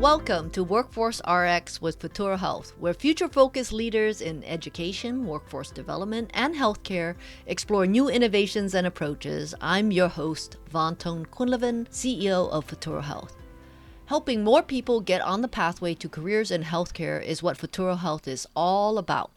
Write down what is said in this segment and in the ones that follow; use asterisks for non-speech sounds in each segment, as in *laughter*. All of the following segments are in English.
Welcome to Workforce RX with Futuro Health, where future focused leaders in education, workforce development, and healthcare explore new innovations and approaches. I'm your host, Van Ton-Quinlivan, CEO of Futuro Health. Helping more people get on the pathway to careers in healthcare is what Futuro Health is all about.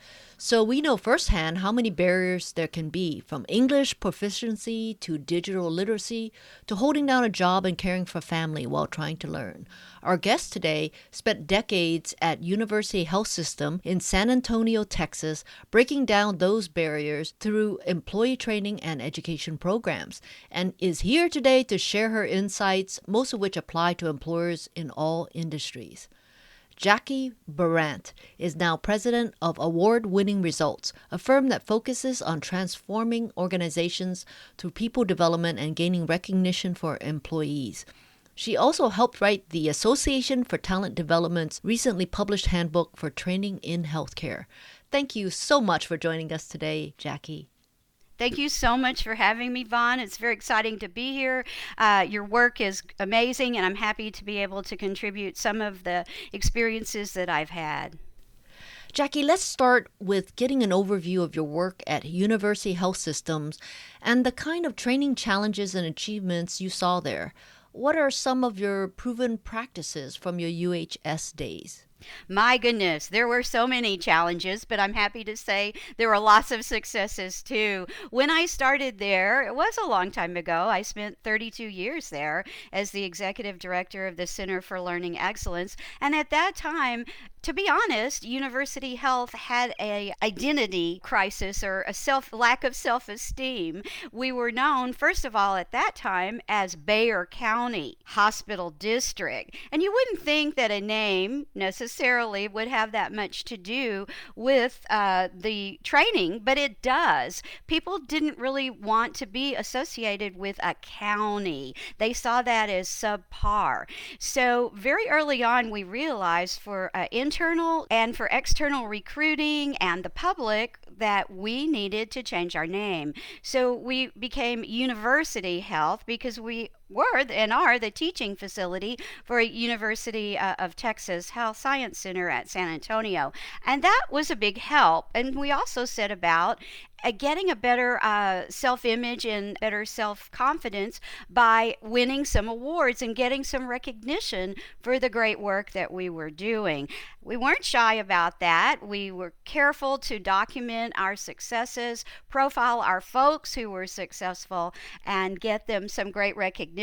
So we know firsthand how many barriers there can be, from English proficiency to digital literacy to holding down a job and caring for family while trying to learn. Our guest today spent decades at University Health System in San Antonio, Texas, breaking down those barriers through employee training and education programs, and is here today to share her insights, most of which apply to employers in all industries. Jackie Barant is now president of Award Winning Results, a firm that focuses on transforming organizations through people development and gaining recognition for employees. She also helped write the Association for Talent Development's recently published handbook for training in healthcare. Thank you so much for joining us today, Jackie. Thank you so much for having me, Van. It's very exciting to be here. Uh, your work is amazing, and I'm happy to be able to contribute some of the experiences that I've had. Jackie, let's start with getting an overview of your work at University Health Systems and the kind of training challenges and achievements you saw there. What are some of your proven practices from your UHS days? My goodness, there were so many challenges, but I'm happy to say there were lots of successes too. When I started there, it was a long time ago. I spent 32 years there as the executive director of the Center for Learning Excellence, and at that time, to be honest, University Health had a identity crisis or a self lack of self-esteem. We were known, first of all, at that time as Bexar County Hospital District, and you wouldn't think that a name necessarily would have that much to do with uh, the training, but it does. People didn't really want to be associated with a county; they saw that as subpar. So very early on, we realized for uh, internal and for external recruiting and the public that we needed to change our name. So we became University Health because we were and are the teaching facility for University uh, of Texas Health Science Center at San Antonio. And that was a big help. And we also set about uh, getting a better uh, self image and better self confidence by winning some awards and getting some recognition for the great work that we were doing. We weren't shy about that. We were careful to document our successes, profile our folks who were successful, and get them some great recognition.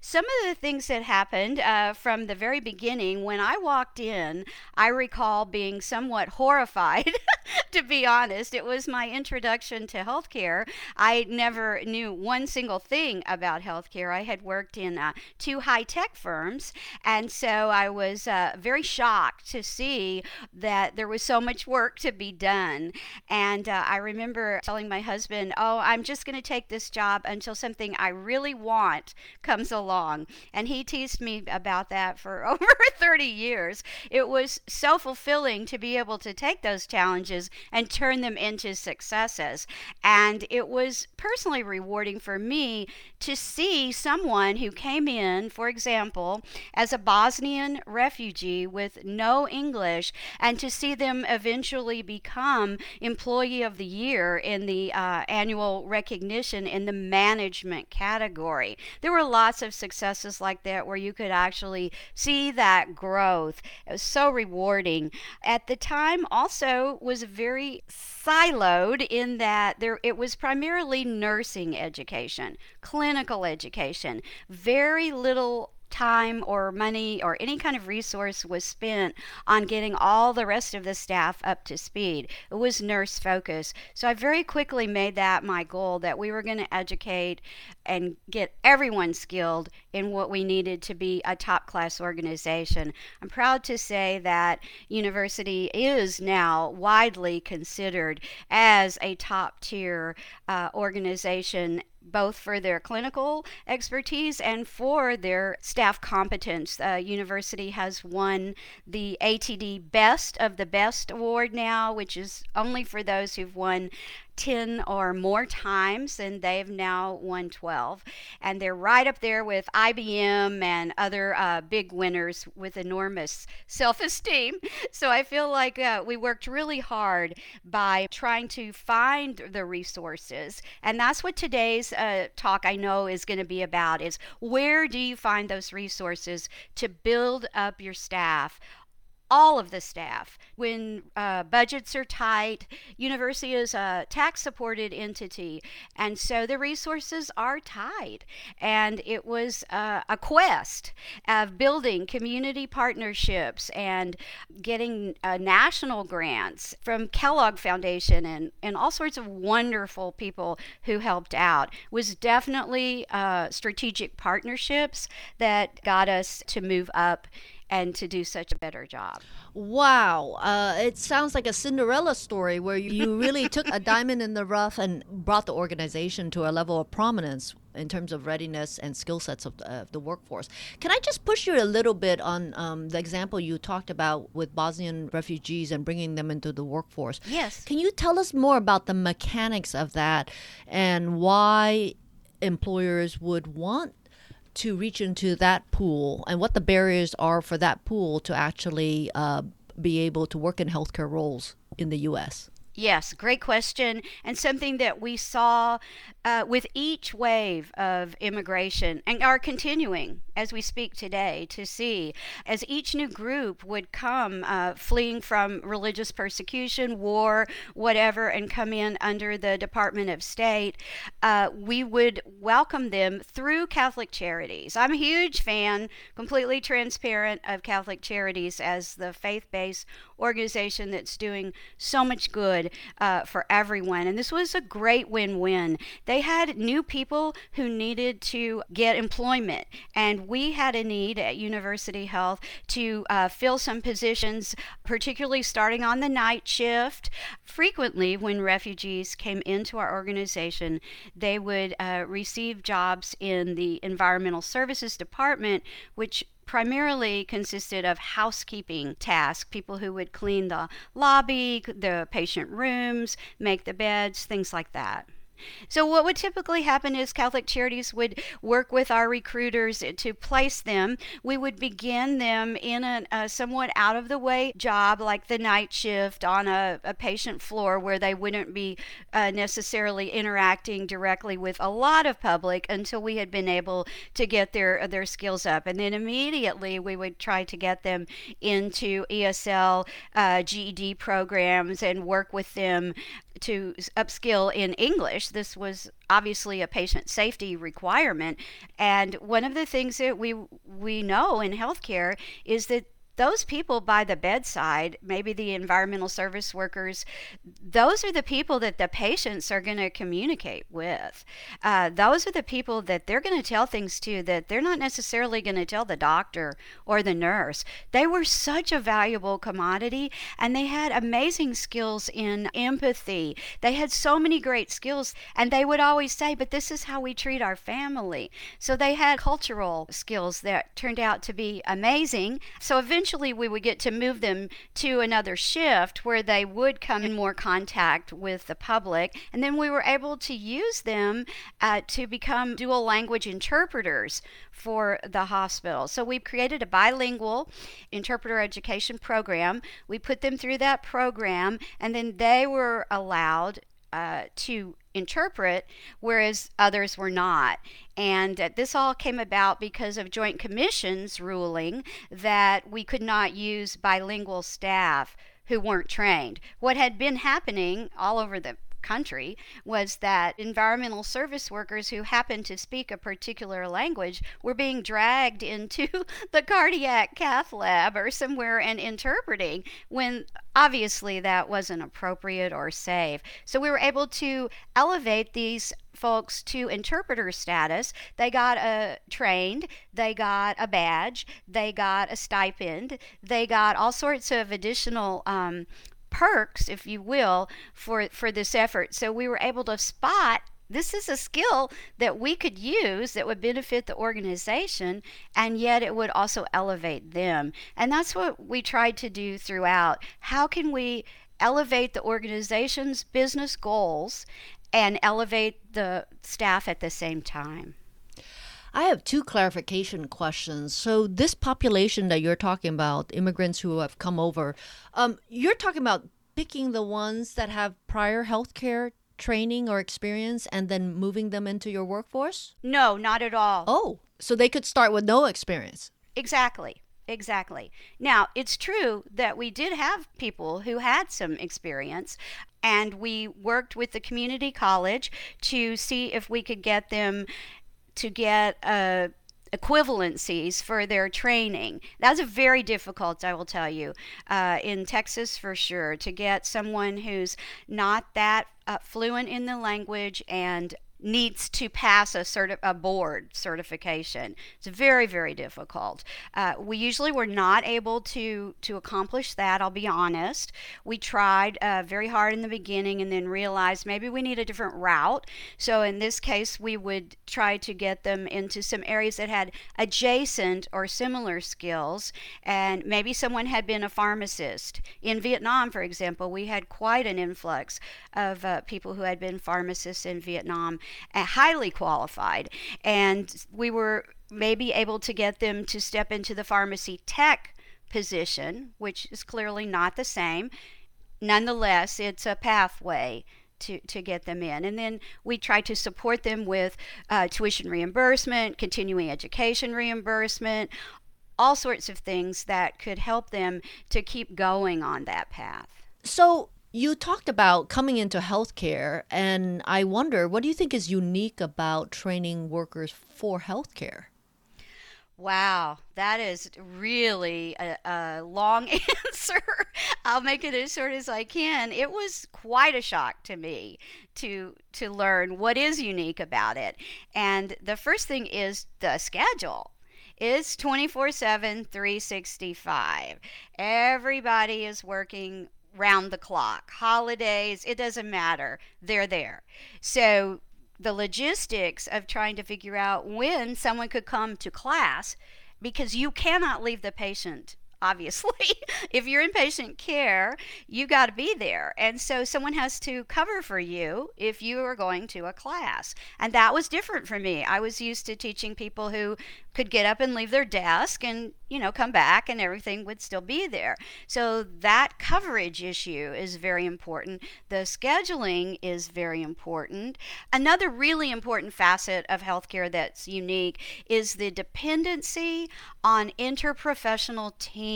Some of the things that happened uh, from the very beginning, when I walked in, I recall being somewhat horrified, *laughs* to be honest. It was my introduction to healthcare, I never knew one single thing about healthcare. I had worked in uh, two high tech firms, and so I was uh, very shocked to see that there was so much work to be done. And uh, I remember telling my husband, Oh, I'm just going to take this job until something I really want comes along. And he teased me about that for *laughs* over 30 years. It was so fulfilling to be able to take those challenges and turn them into successes. And it was personally rewarding for me to see someone who came in, for example, as a Bosnian refugee with no English, and to see them eventually become Employee of the Year in the uh, annual recognition in the management category. There were lots of successes like that where you could actually see that growth. It was so rewarding. At the time, also was very siloed in that there it was primarily nursing education, clinical education, very little time or money or any kind of resource was spent on getting all the rest of the staff up to speed. It was nurse focus. So I very quickly made that my goal that we were going to educate and get everyone skilled in what we needed to be a top class organization. I'm proud to say that university is now widely considered as a top tier uh, organization both for their clinical expertise and for their staff competence. Uh, university has won the ATD Best of the Best award now, which is only for those who've won 10 or more times, and they've now won 12. And they're right up there with IBM and other uh, big winners with enormous self esteem. *laughs* So I feel like uh, we worked really hard by trying to find the resources. And that's what today's uh, talk I know is going to be about is where do you find those resources to build up your staff all of the staff. When uh, budgets are tight, university is a tax supported entity, and so the resources are tight. And it was uh, a quest of building community partnerships and getting uh, national grants from Kellogg Foundation and, and all sorts of wonderful people who helped out. It was definitely uh, strategic partnerships that got us to move up and to do such a better job. Wow. Uh, it sounds like a Cinderella story where you really *laughs* took a diamond in the rough and brought the organization to a level of prominence in terms of readiness and skill sets of the, uh, the, workforce. Can I just push you a little bit on um, the example you talked about with Bosnian refugees and bringing them into the workforce? Yes. Can you tell us more about the mechanics of that and why employers would want to reach into that pool and what the barriers are for that pool to actually uh, be able to work in healthcare roles in the U.S. Yes, great question, and something that we saw uh, with each wave of immigration and are continuing as we speak today to see as each new group would come uh, fleeing from religious persecution, war, whatever, and come in under the Department of State, uh, we would welcome them through Catholic Charities. I'm a huge fan, completely transparent, of Catholic Charities as the faith based organization that's doing so much good uh, for everyone. And this was a great win win. Had new people who needed to get employment, and we had a need at University Health to uh, fill some positions, particularly starting on the night shift. Frequently, when refugees came into our organization, they would uh, receive jobs in the Environmental Services Department, which primarily consisted of housekeeping tasks people who would clean the lobby, the patient rooms, make the beds, things like that. So, what would typically happen is Catholic Charities would work with our recruiters to place them. We would begin them in a, a somewhat out of the way job, like the night shift on a, a patient floor, where they wouldn't be uh, necessarily interacting directly with a lot of public until we had been able to get their their skills up, and then immediately we would try to get them into ESL, uh, GED programs, and work with them to upskill in English. This was obviously a patient safety requirement, and one of the things that we we know in healthcare is that those people by the bedside, maybe the environmental service workers, those are the people that the patients are going to communicate with. Uh, those are the people that they're going to tell things to that they're not necessarily going to tell the doctor or the nurse. They were such a valuable commodity and they had amazing skills in empathy. They had so many great skills and they would always say, but this is how we treat our family. So they had cultural skills that turned out to be amazing. So eventually, eventually we would get to move them to another shift where they would come in more contact with the public. And then we were able to use them uh, to become dual language interpreters for the hospital. So we created a bilingual interpreter education program. We put them through that program, and then they were allowed uh, to interpret, whereas others were not. And uh, this all came about because of Joint Commission's ruling that we could not use bilingual staff who weren't trained. What had been happening all over the country was that environmental service workers who happened to speak a particular language were being dragged *laughs* into the cardiac cath lab or somewhere and interpreting when obviously that wasn't appropriate or safe. So we were able to elevate these folks to interpreter status. They got a trained, they got a badge, they got a stipend, they got all sorts of additional um, perks, if you will, for, for this effort. So we were able to spot this is a skill that we could use that would benefit the organization and yet it would also elevate them and that's what we tried to do throughout how can we elevate the organization's business goals and elevate the staff at the same time. I have two clarification questions. So, this population that you're talking about, immigrants who have come over, um, you're talking about picking the ones that have prior healthcare training or experience and then moving them into your workforce? No, not at all. Oh, so they could start with no experience. Exactly. Exactly. Now, it's true that we did have people who had some experience, and we worked with the community college to see if we could get them to get uh, equivalencies for their training. That's a very difficult, I will tell you, uh, in Texas for sure, to get someone who's not that uh, fluent in the language and needs to pass a, a board certification. It's very, very difficult. Uh, we usually were not able to, to accomplish that, I'll be honest. We tried uh, very hard in the beginning and then realized maybe we need a different route. So in this case, we would try to get them into some areas that had adjacent or similar skills. And maybe someone had been a pharmacist. In Vietnam, for example, we had quite an influx of uh, people who had been pharmacists in Vietnam highly qualified. And we were maybe able to get them to step into the pharmacy tech position, which is clearly not the same. Nonetheless, it's a pathway to, to get them in. And then we try to support them with uh, tuition reimbursement, continuing education reimbursement, all sorts of things that could help them to keep going on that path. So, you talked about coming into healthcare, and I wonder what do you think is unique about training workers for healthcare? Wow, that is really a, a long *laughs* answer. I'll make it as short as I can. It was quite a shock to me to to learn what is unique about it. And the first thing is the schedule. It's 24/7 365. Everybody is working round the clock, holidays, it doesn't matter. They're there. So the logistics of trying to figure out when someone could come to class because you cannot leave the patient obviously. *laughs* if you're in patient care, you got to be there. And so someone has to cover for you if you are going to a class. And that was different for me. I was used to teaching people who could get up and leave their desk and, you know, come back and everything would still be there. So that coverage issue is very important. The scheduling is very important. Another really important facet of healthcare that's unique is the dependency on interprofessional teams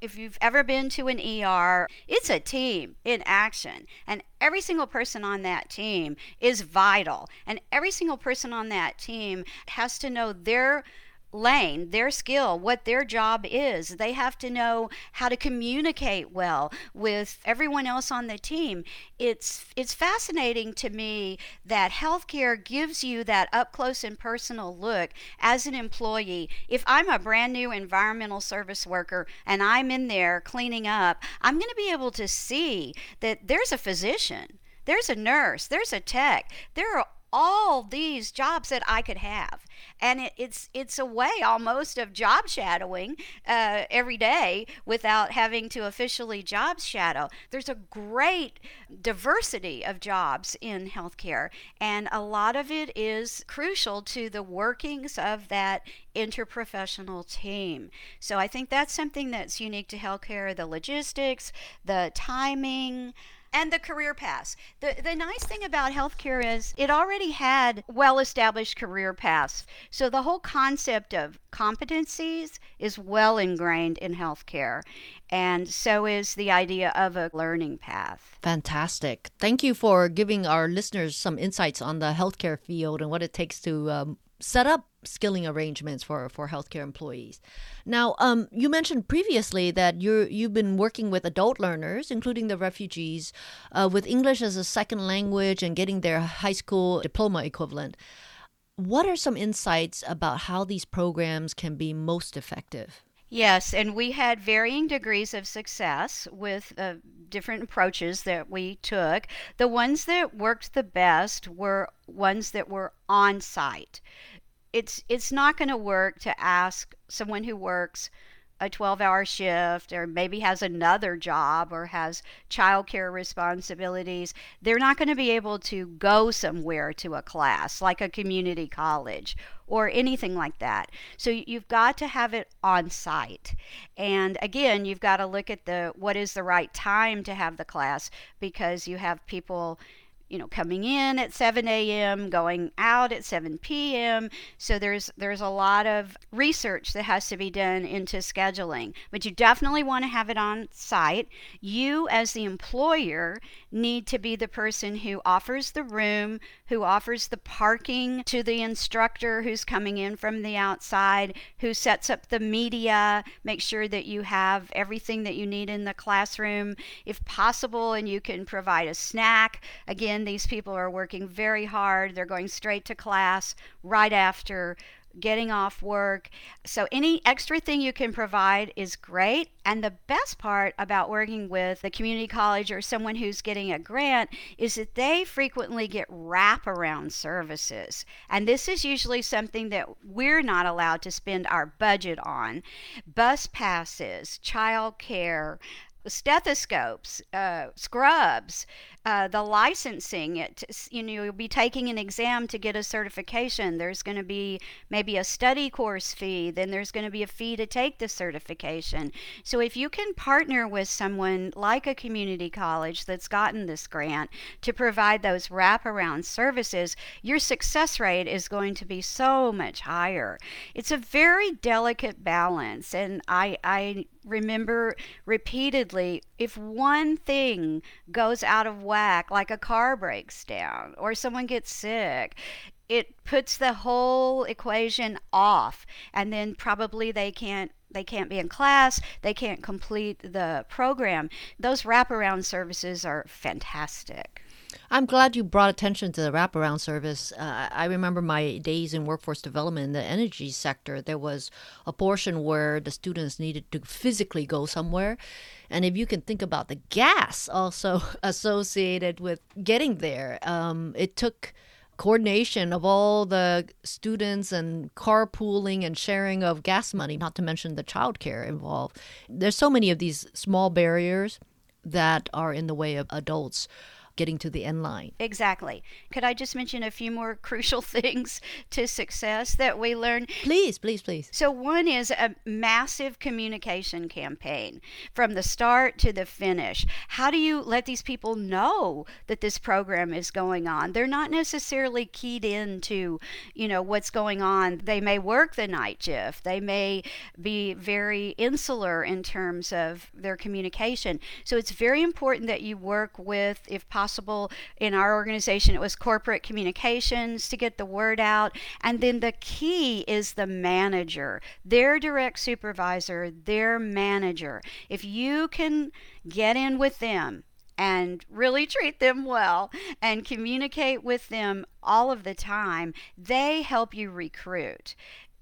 if you've ever been to an ER, it's a team in action. And every single person on that team is vital. And every single person on that team has to know their lane, their skill, what their job is. They have to know how to communicate well with everyone else on the team. It's it's fascinating to me that healthcare gives you that up close and personal look as an employee. If I'm a brand new environmental service worker and I'm in there cleaning up, I'm going to be able to see that there's a physician, there's a nurse, there's a tech. There are all these jobs that I could have and it, it's it's a way almost of job shadowing uh, every day without having to officially job shadow. There's a great diversity of jobs in healthcare, and a lot of it is crucial to the workings of that interprofessional team. So I think that's something that's unique to healthcare: the logistics, the timing and the career paths. The, the nice thing about healthcare is it already had well established career paths. So the whole concept of competencies is well ingrained in healthcare. And so is the idea of a learning path. Fantastic. Thank you for giving our listeners some insights on the healthcare field and what it takes to um, set up skilling arrangements for, for healthcare employees. Now, um, you mentioned previously that you you've been working with adult learners, including the refugees, uh, with English as a second language and getting their high school diploma equivalent. What are some insights about how these programs can be most effective? Yes, and we had varying degrees of success with uh, different approaches that we took. The ones that worked the best were ones that were on site it's it's not going to work to ask someone who works a 12 hour shift or maybe has another job or has childcare responsibilities, they're not going to be able to go somewhere to a class like a community college or anything like that. So you've got to have it on site. And again, you've got to look at the what is the right time to have the class because you have people you know coming in at 7 a.m going out at 7 p.m so there's there's a lot of research that has to be done into scheduling but you definitely want to have it on site. You as the employer need to be the person who offers the room who offers the parking to the instructor who's coming in from the outside who sets up the media make sure that you have everything that you need in the classroom if possible and you can provide a snack again these people are working very hard. They're going straight to class right after getting off work. So, any extra thing you can provide is great. And the best part about working with the community college or someone who's getting a grant is that they frequently get wraparound services. And this is usually something that we're not allowed to spend our budget on bus passes, child care, stethoscopes, uh, scrubs, uh, the licensing. It, you know, you'll be taking an exam to get a certification. There's going to be maybe a study course fee. Then there's going to be a fee to take the certification. So if you can partner with someone like a community college that's gotten this grant to provide those wraparound services, your success rate is going to be so much higher. It's a very delicate balance, and I I remember repeatedly if one thing goes out of whack, like a car breaks down or someone gets sick, it puts the whole equation off and then probably they can't they can't be in class they can't complete the program those wraparound services are fantastic I'm glad you brought attention to the wraparound service. Uh, I remember my days in workforce development in the energy sector. There was a portion where the students needed to physically go somewhere. And if you can think about the gas also *laughs* associated with getting there, um, it took coordination of all the students and carpooling and sharing of gas money, not to mention the childcare involved. There's so many of these small barriers that are in the way of adults getting to the end line. Exactly. Could I just mention a few more *laughs* crucial things to success that we learned? Please, please, please. So, one is a massive communication campaign from the start to the finish. How do you let these people know that this program is going on? They're not necessarily keyed into, you know, what's going on. They may work the night shift. They may be very insular in terms of their communication. So, it's very important that you work with, if possible, possible. In our organization, it was corporate communications to get the word out. And then the key is the manager, their direct supervisor, their manager. If you can get in with them, and really treat them well and communicate with them all of the time, they help you recruit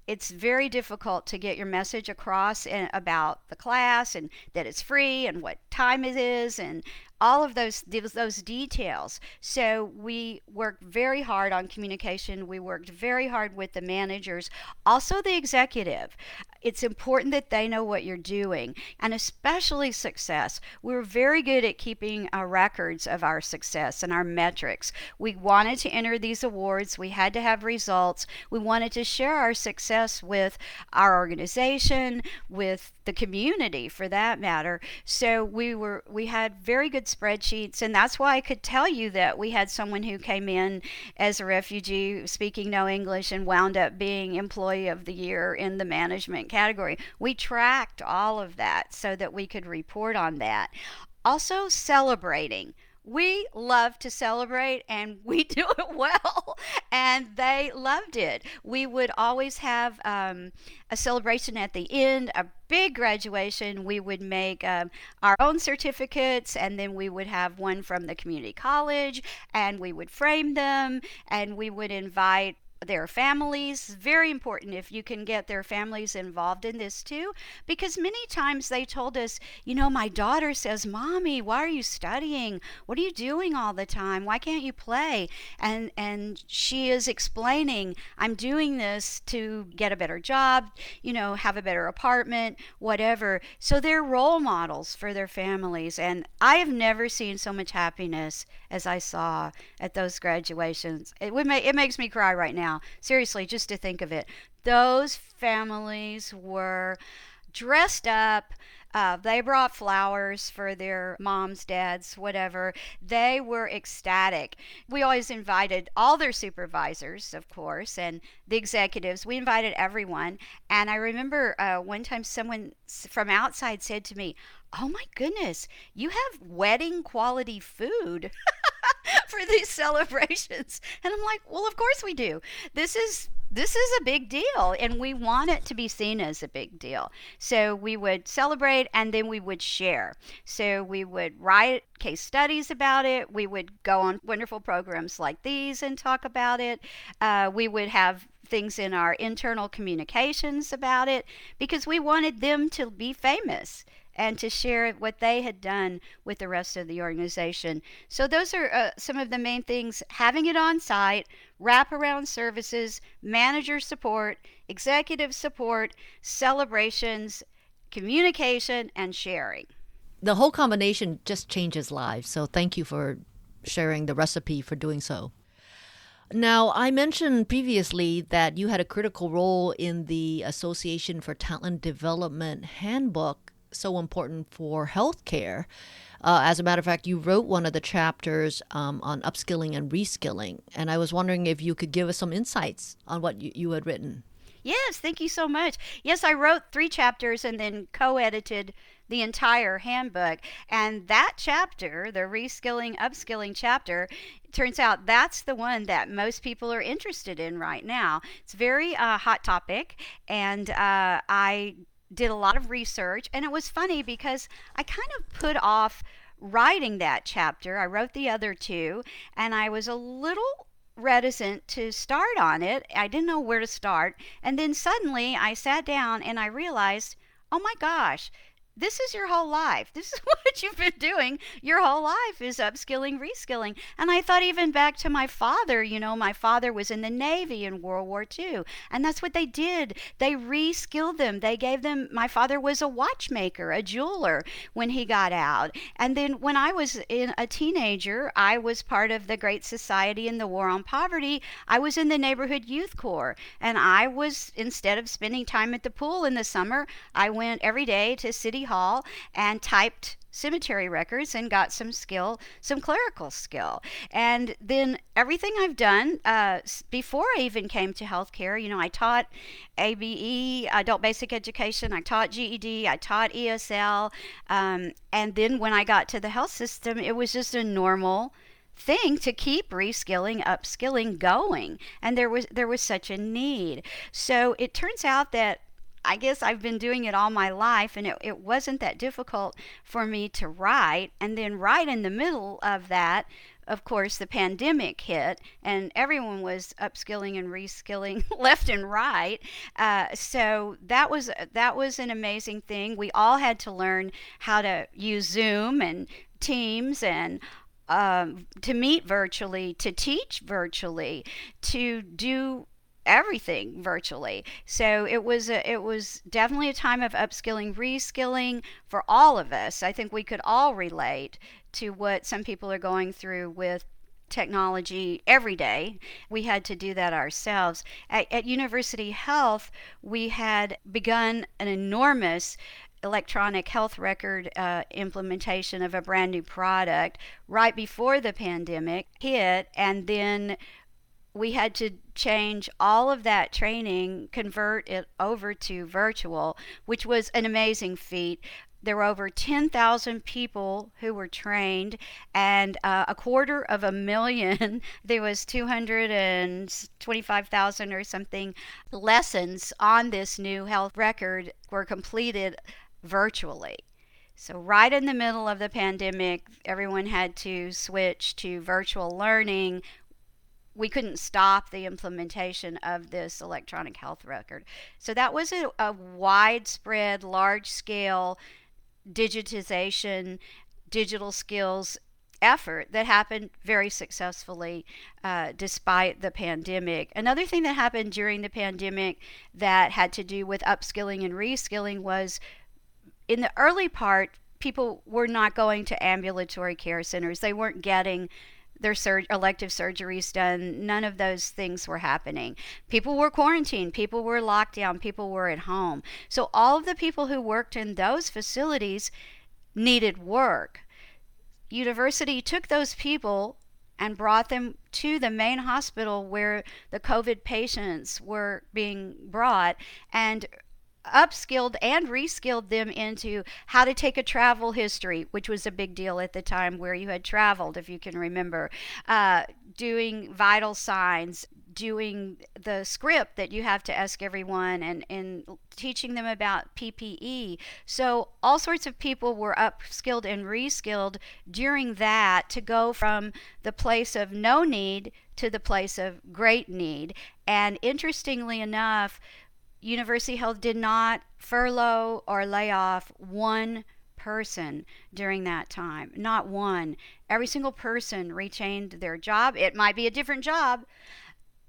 it's very difficult to get your message across about the class and that it's free and what time it is and all of those those details. So we worked very hard on communication. We worked very hard with the managers, also the executive. It's important that they know what you're doing, and especially success. We're very good at keeping our records of our success and our metrics. We wanted to enter these awards, we had to have results. We wanted to share our success with our organization, with the community for that matter. So we were we had very good spreadsheets, and that's why I could tell you that we had someone who came in as a refugee speaking no English and wound up being employee of the year in the management category. We tracked all of that so that we could report on that. Also, celebrating we love to celebrate and we *laughs* do it well and they loved it. We would always have um, a celebration at the end a big graduation. We would make um, our own certificates and then we would have one from the community college and we would frame them and we would invite their families. Very important if you can get their families involved in this too, because many times they told us, you know, my daughter says, "Mommy, why are you studying? What are you doing all the time? Why can't you play?" And and she is explaining, "I'm doing this to get a better job, you know, have a better apartment, whatever." So they're role models for their families, and I have never seen so much happiness as I saw at those graduations. It would make it makes me cry right now now. Seriously, just to think of it. Those families were dressed up. Uh, they brought flowers for their moms, dads, whatever. They were ecstatic. We always invited all their supervisors, of course, and the executives. We invited everyone. And I remember uh, one time someone from outside said to me, Oh my goodness, you have wedding quality food. *laughs* for these *laughs* celebrations. And I'm like, well, of course we do. This is this is a big deal and we want it to be seen as a big deal. So we would celebrate and then we would share. So we would write case studies about it. We would go on wonderful programs like these and talk about it. Uh, we would have things in our internal communications about it because we wanted them to be famous and to share what they had done with the rest of the organization. So, those are uh, some of the main things having it on site, wraparound services, manager support, executive support, celebrations, communication, and sharing. The whole combination just changes lives. So, thank you for sharing the recipe for doing so. Now, I mentioned previously that you had a critical role in the Association for Talent Development Handbook so important for healthcare. Uh, as a matter of fact, you wrote one of the chapters um, on upskilling and reskilling, and I was wondering if you could give us some insights on what you, you had written. Yes, thank you so much. Yes, I wrote three chapters and then co edited the entire handbook. And that chapter, the reskilling, upskilling chapter, turns out that's the one that most people are interested in right now. It's very uh, hot topic, and uh, I did a lot of research, and it was funny because I kind of put off writing that chapter. I wrote the other two, and I was a little reticent to start on it. I didn't know where to start. And then suddenly I sat down and I realized, oh my gosh, this is your whole life. This *laughs* is what you've been doing your whole life is upskilling, reskilling. And I thought even back to my father, you know, my father was in the Navy in World War II. And that's what they did. They reskilled them. They gave them, my father was a watchmaker, a jeweler when he got out. And then when I was in a teenager, I was part of the Great Society in the War on Poverty. I was in the Neighborhood Youth Corps. And I was, instead of spending time at the pool in the summer, I went every day to City Hall and typed cemetery records and got some skill, some clerical skill. And then everything I've done uh, before I even came to healthcare, you know, I taught ABE, adult basic education, I taught GED, I taught ESL. Um, and then when I got to the health system, it was just a normal thing to keep reskilling upskilling going and there was there was such a need so it turns out that I guess I've been doing it all my life, and it, it wasn't that difficult for me to write. And then, right in the middle of that, of course, the pandemic hit, and everyone was upskilling and reskilling *laughs* left and right. Uh, so that was that was an amazing thing. We all had to learn how to use Zoom and Teams and um, to meet virtually, to teach virtually, to do everything virtually. So it was a, it was definitely a time of upskilling, reskilling for all of us. I think we could all relate to what some people are going through with technology every day. We had to do that ourselves. At, at University Health, we had begun an enormous electronic health record uh, implementation of a brand new product right before the pandemic hit, and then we had to change all of that training, convert it over to virtual, which was an amazing feat. There were over 10,000 people who were trained, and uh, a quarter of a million, *laughs* there was 225,000 or something lessons on this new health record were completed virtually. So, right in the middle of the pandemic, everyone had to switch to virtual learning we couldn't stop the implementation of this electronic health record. So that was a, a widespread, large scale digitization, digital skills effort that happened very successfully uh, despite the pandemic. Another thing that happened during the pandemic that had to do with upskilling and reskilling was in the early part, people were not going to ambulatory care centers. They weren't getting their sur- elective surgeries done. None of those things were happening. People were quarantined, people were locked down, people were at home. So all of the people who worked in those facilities needed work. University took those people and brought them to the main hospital where the COVID patients were being brought and upskilled and reskilled them into how to take a travel history, which was a big deal at the time where you had traveled, if you can remember, uh, doing vital signs, doing the script that you have to ask everyone and, and teaching them about PPE. So all sorts of people were upskilled and reskilled during that to go from the place of no need to the place of great need. And interestingly enough, University Health did not furlough or lay off one person during that time. Not one. Every single person retained their job. It might be a different job.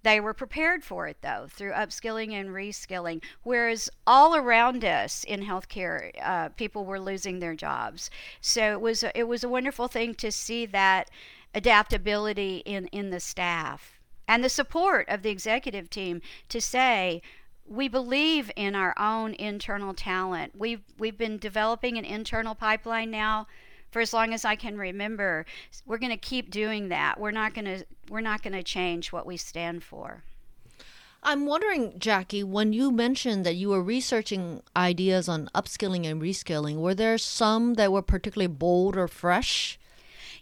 They were prepared for it though through upskilling and reskilling. Whereas all around us in healthcare, uh, people were losing their jobs. So it was a, it was a wonderful thing to see that adaptability in in the staff and the support of the executive team to say we believe in our own internal talent. We've we've been developing an internal pipeline now for as long as I can remember. We're going to keep doing that. We're not going to we're not going to change what we stand for. I'm wondering, Jackie, when you mentioned that you were researching ideas on upskilling and reskilling, were there some that were particularly bold or fresh?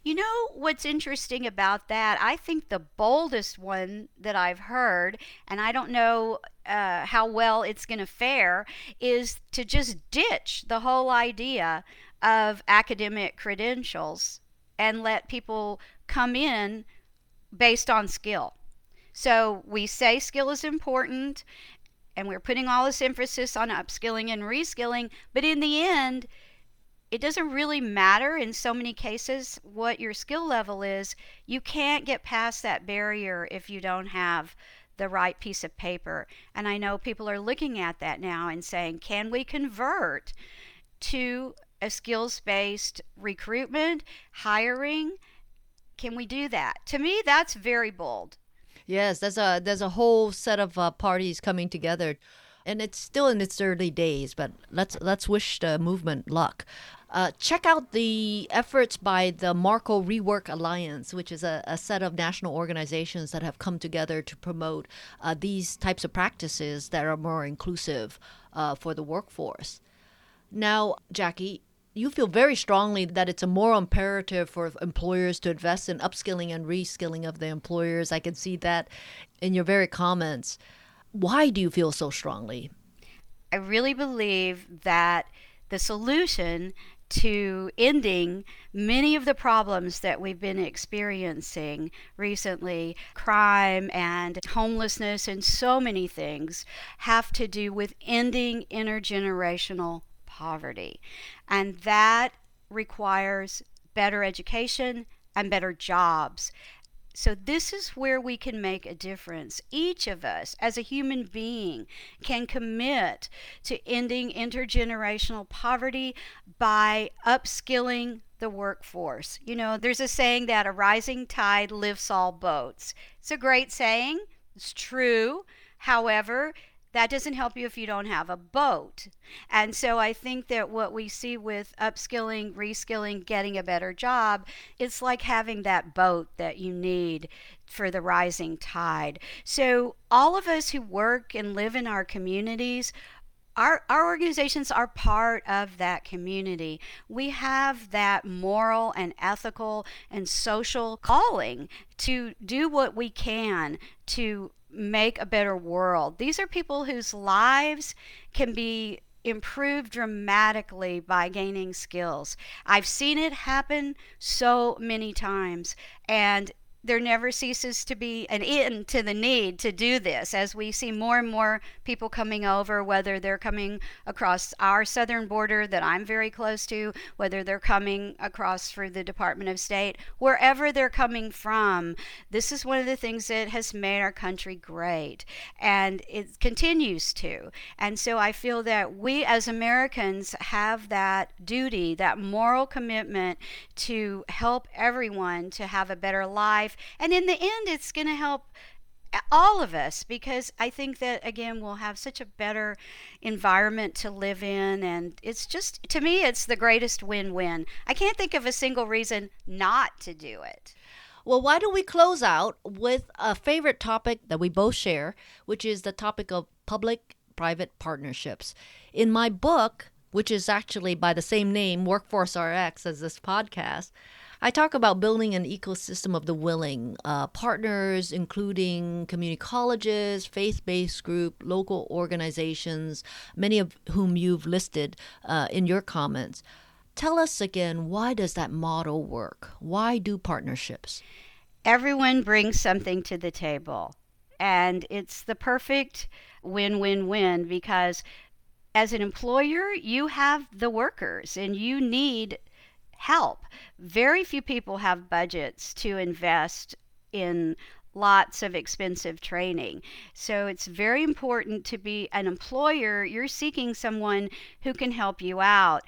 You know what's interesting about that? I think the boldest one that I've heard, and I don't know uh, how well it's going to fare, is to just ditch the whole idea of academic credentials and let people come in based on skill. So we say skill is important and we're putting all this emphasis on upskilling and reskilling, but in the end, it doesn't really matter in so many cases what your skill level is. You can't get past that barrier if you don't have the right piece of paper. And I know people are looking at that now and saying, can we convert to a skills based recruitment, hiring? Can we do that? To me, that's very bold. Yes, there's a there's a whole set of uh, parties coming together and it's still in its early days, but let's let's wish the movement luck. Uh, check out the efforts by the Markle Rework Alliance, which is a, a, set of national organizations that have come together to promote uh, these types of practices that are more inclusive uh, for the workforce. Now, Jackie, you feel very strongly that it's a moral imperative for employers to invest in upskilling and reskilling of the employers. I can see that in your very comments. Why do you feel so strongly? I really believe that the solution to ending many of the problems that we've been experiencing recently crime and homelessness and so many things have to do with ending intergenerational poverty. And that requires better education and better jobs. So, this is where we can make a difference. Each of us, as a human being, can commit to ending intergenerational poverty by upskilling the workforce. You know, there's a saying that a rising tide lifts all boats. It's a great saying, it's true. However, that doesn't help you if you don't have a boat. And so I think that what we see with upskilling, reskilling, getting a better job, it's like having that boat that you need for the rising tide. So all of us who work and live in our communities our, our organizations are part of that community. We have that moral and ethical and social calling to do what we can to make a better world. These are people whose lives can be improved dramatically by gaining skills. I've seen it happen so many times. And there never ceases to be an end to the need to do this as we see more and more people coming over, whether they're coming across our southern border that I'm very close to, whether they're coming across through the Department of State, wherever they're coming from. This is one of the things that has made our country great, and it continues to. And so I feel that we as Americans have that duty, that moral commitment to help everyone to have a better life. And in the end, it's going to help eh, all of us because I think that again we'll have such a better environment to live in and it's just to me it's the greatest win-win. I can't think of a single reason not to do it. Well, why don't we close out with a favorite topic that we both share, which is the topic of public private partnerships. In my book, which is actually by the same name, Workforce RX, as this podcast, I talk about building an ecosystem of the willing, uh, partners including community colleges, faith based group, local organizations, many of whom you've listed uh, in your comments. Tell us again, why does that model work? Why do partnerships? Everyone brings something to the table, and it's the perfect win win win because as an employer, you have the workers and you need help. Very few people have budgets to invest in lots of expensive training. So it's very important to be an employer. You're seeking someone who can help you out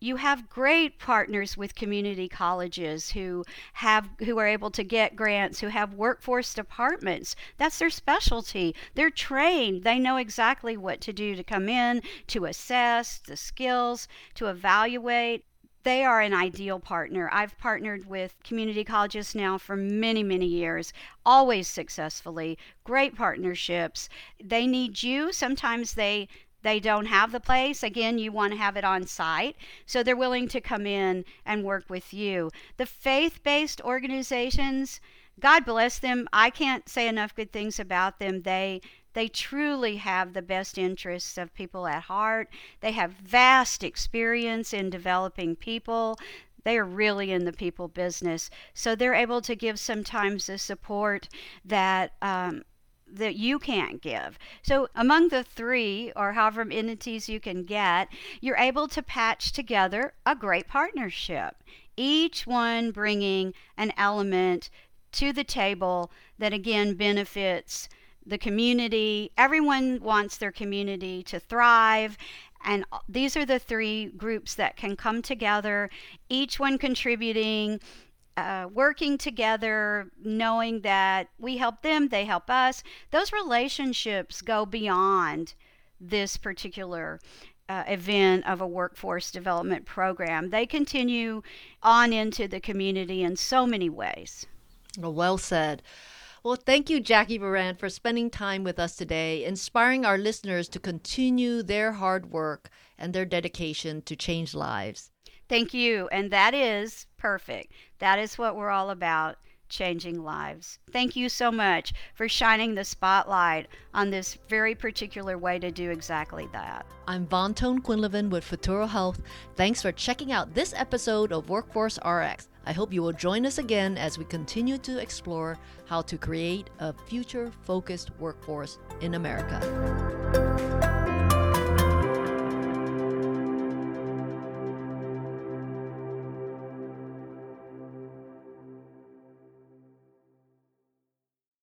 you have great partners with community colleges who have who are able to get grants who have workforce departments that's their specialty they're trained they know exactly what to do to come in to assess the skills to evaluate they are an ideal partner. I've partnered with community colleges now for many, many years, always successfully. Great partnerships. They need you. Sometimes they they don't have the place again you want to have it on site so they're willing to come in and work with you the faith-based organizations god bless them i can't say enough good things about them they they truly have the best interests of people at heart. They have vast experience in developing people. They are really in the people business. So they're able to give sometimes the support that um, that you can't give. So, among the three, or however many entities you can get, you're able to patch together a great partnership, each one bringing an element to the table that again benefits the community. Everyone wants their community to thrive. And these are the three groups that can come together, each one contributing, uh, working together, knowing that we help them, they help us. Those relationships go beyond this particular uh, event of a workforce development program. They continue on into the community in so many ways. Well, well said. Well, thank you, Jackie Moran, for spending time with us today, inspiring our listeners to continue their hard work and their dedication to change lives. Thank you. And that is perfect. That is what we're all about changing lives. Thank you so much for shining the spotlight on this very particular way to do exactly that. I'm Van Ton-Quinlivan with Futuro Health. Thanks for checking out this episode of Workforce RX. I hope you will join us again as we continue to explore how to create a future focused workforce in America.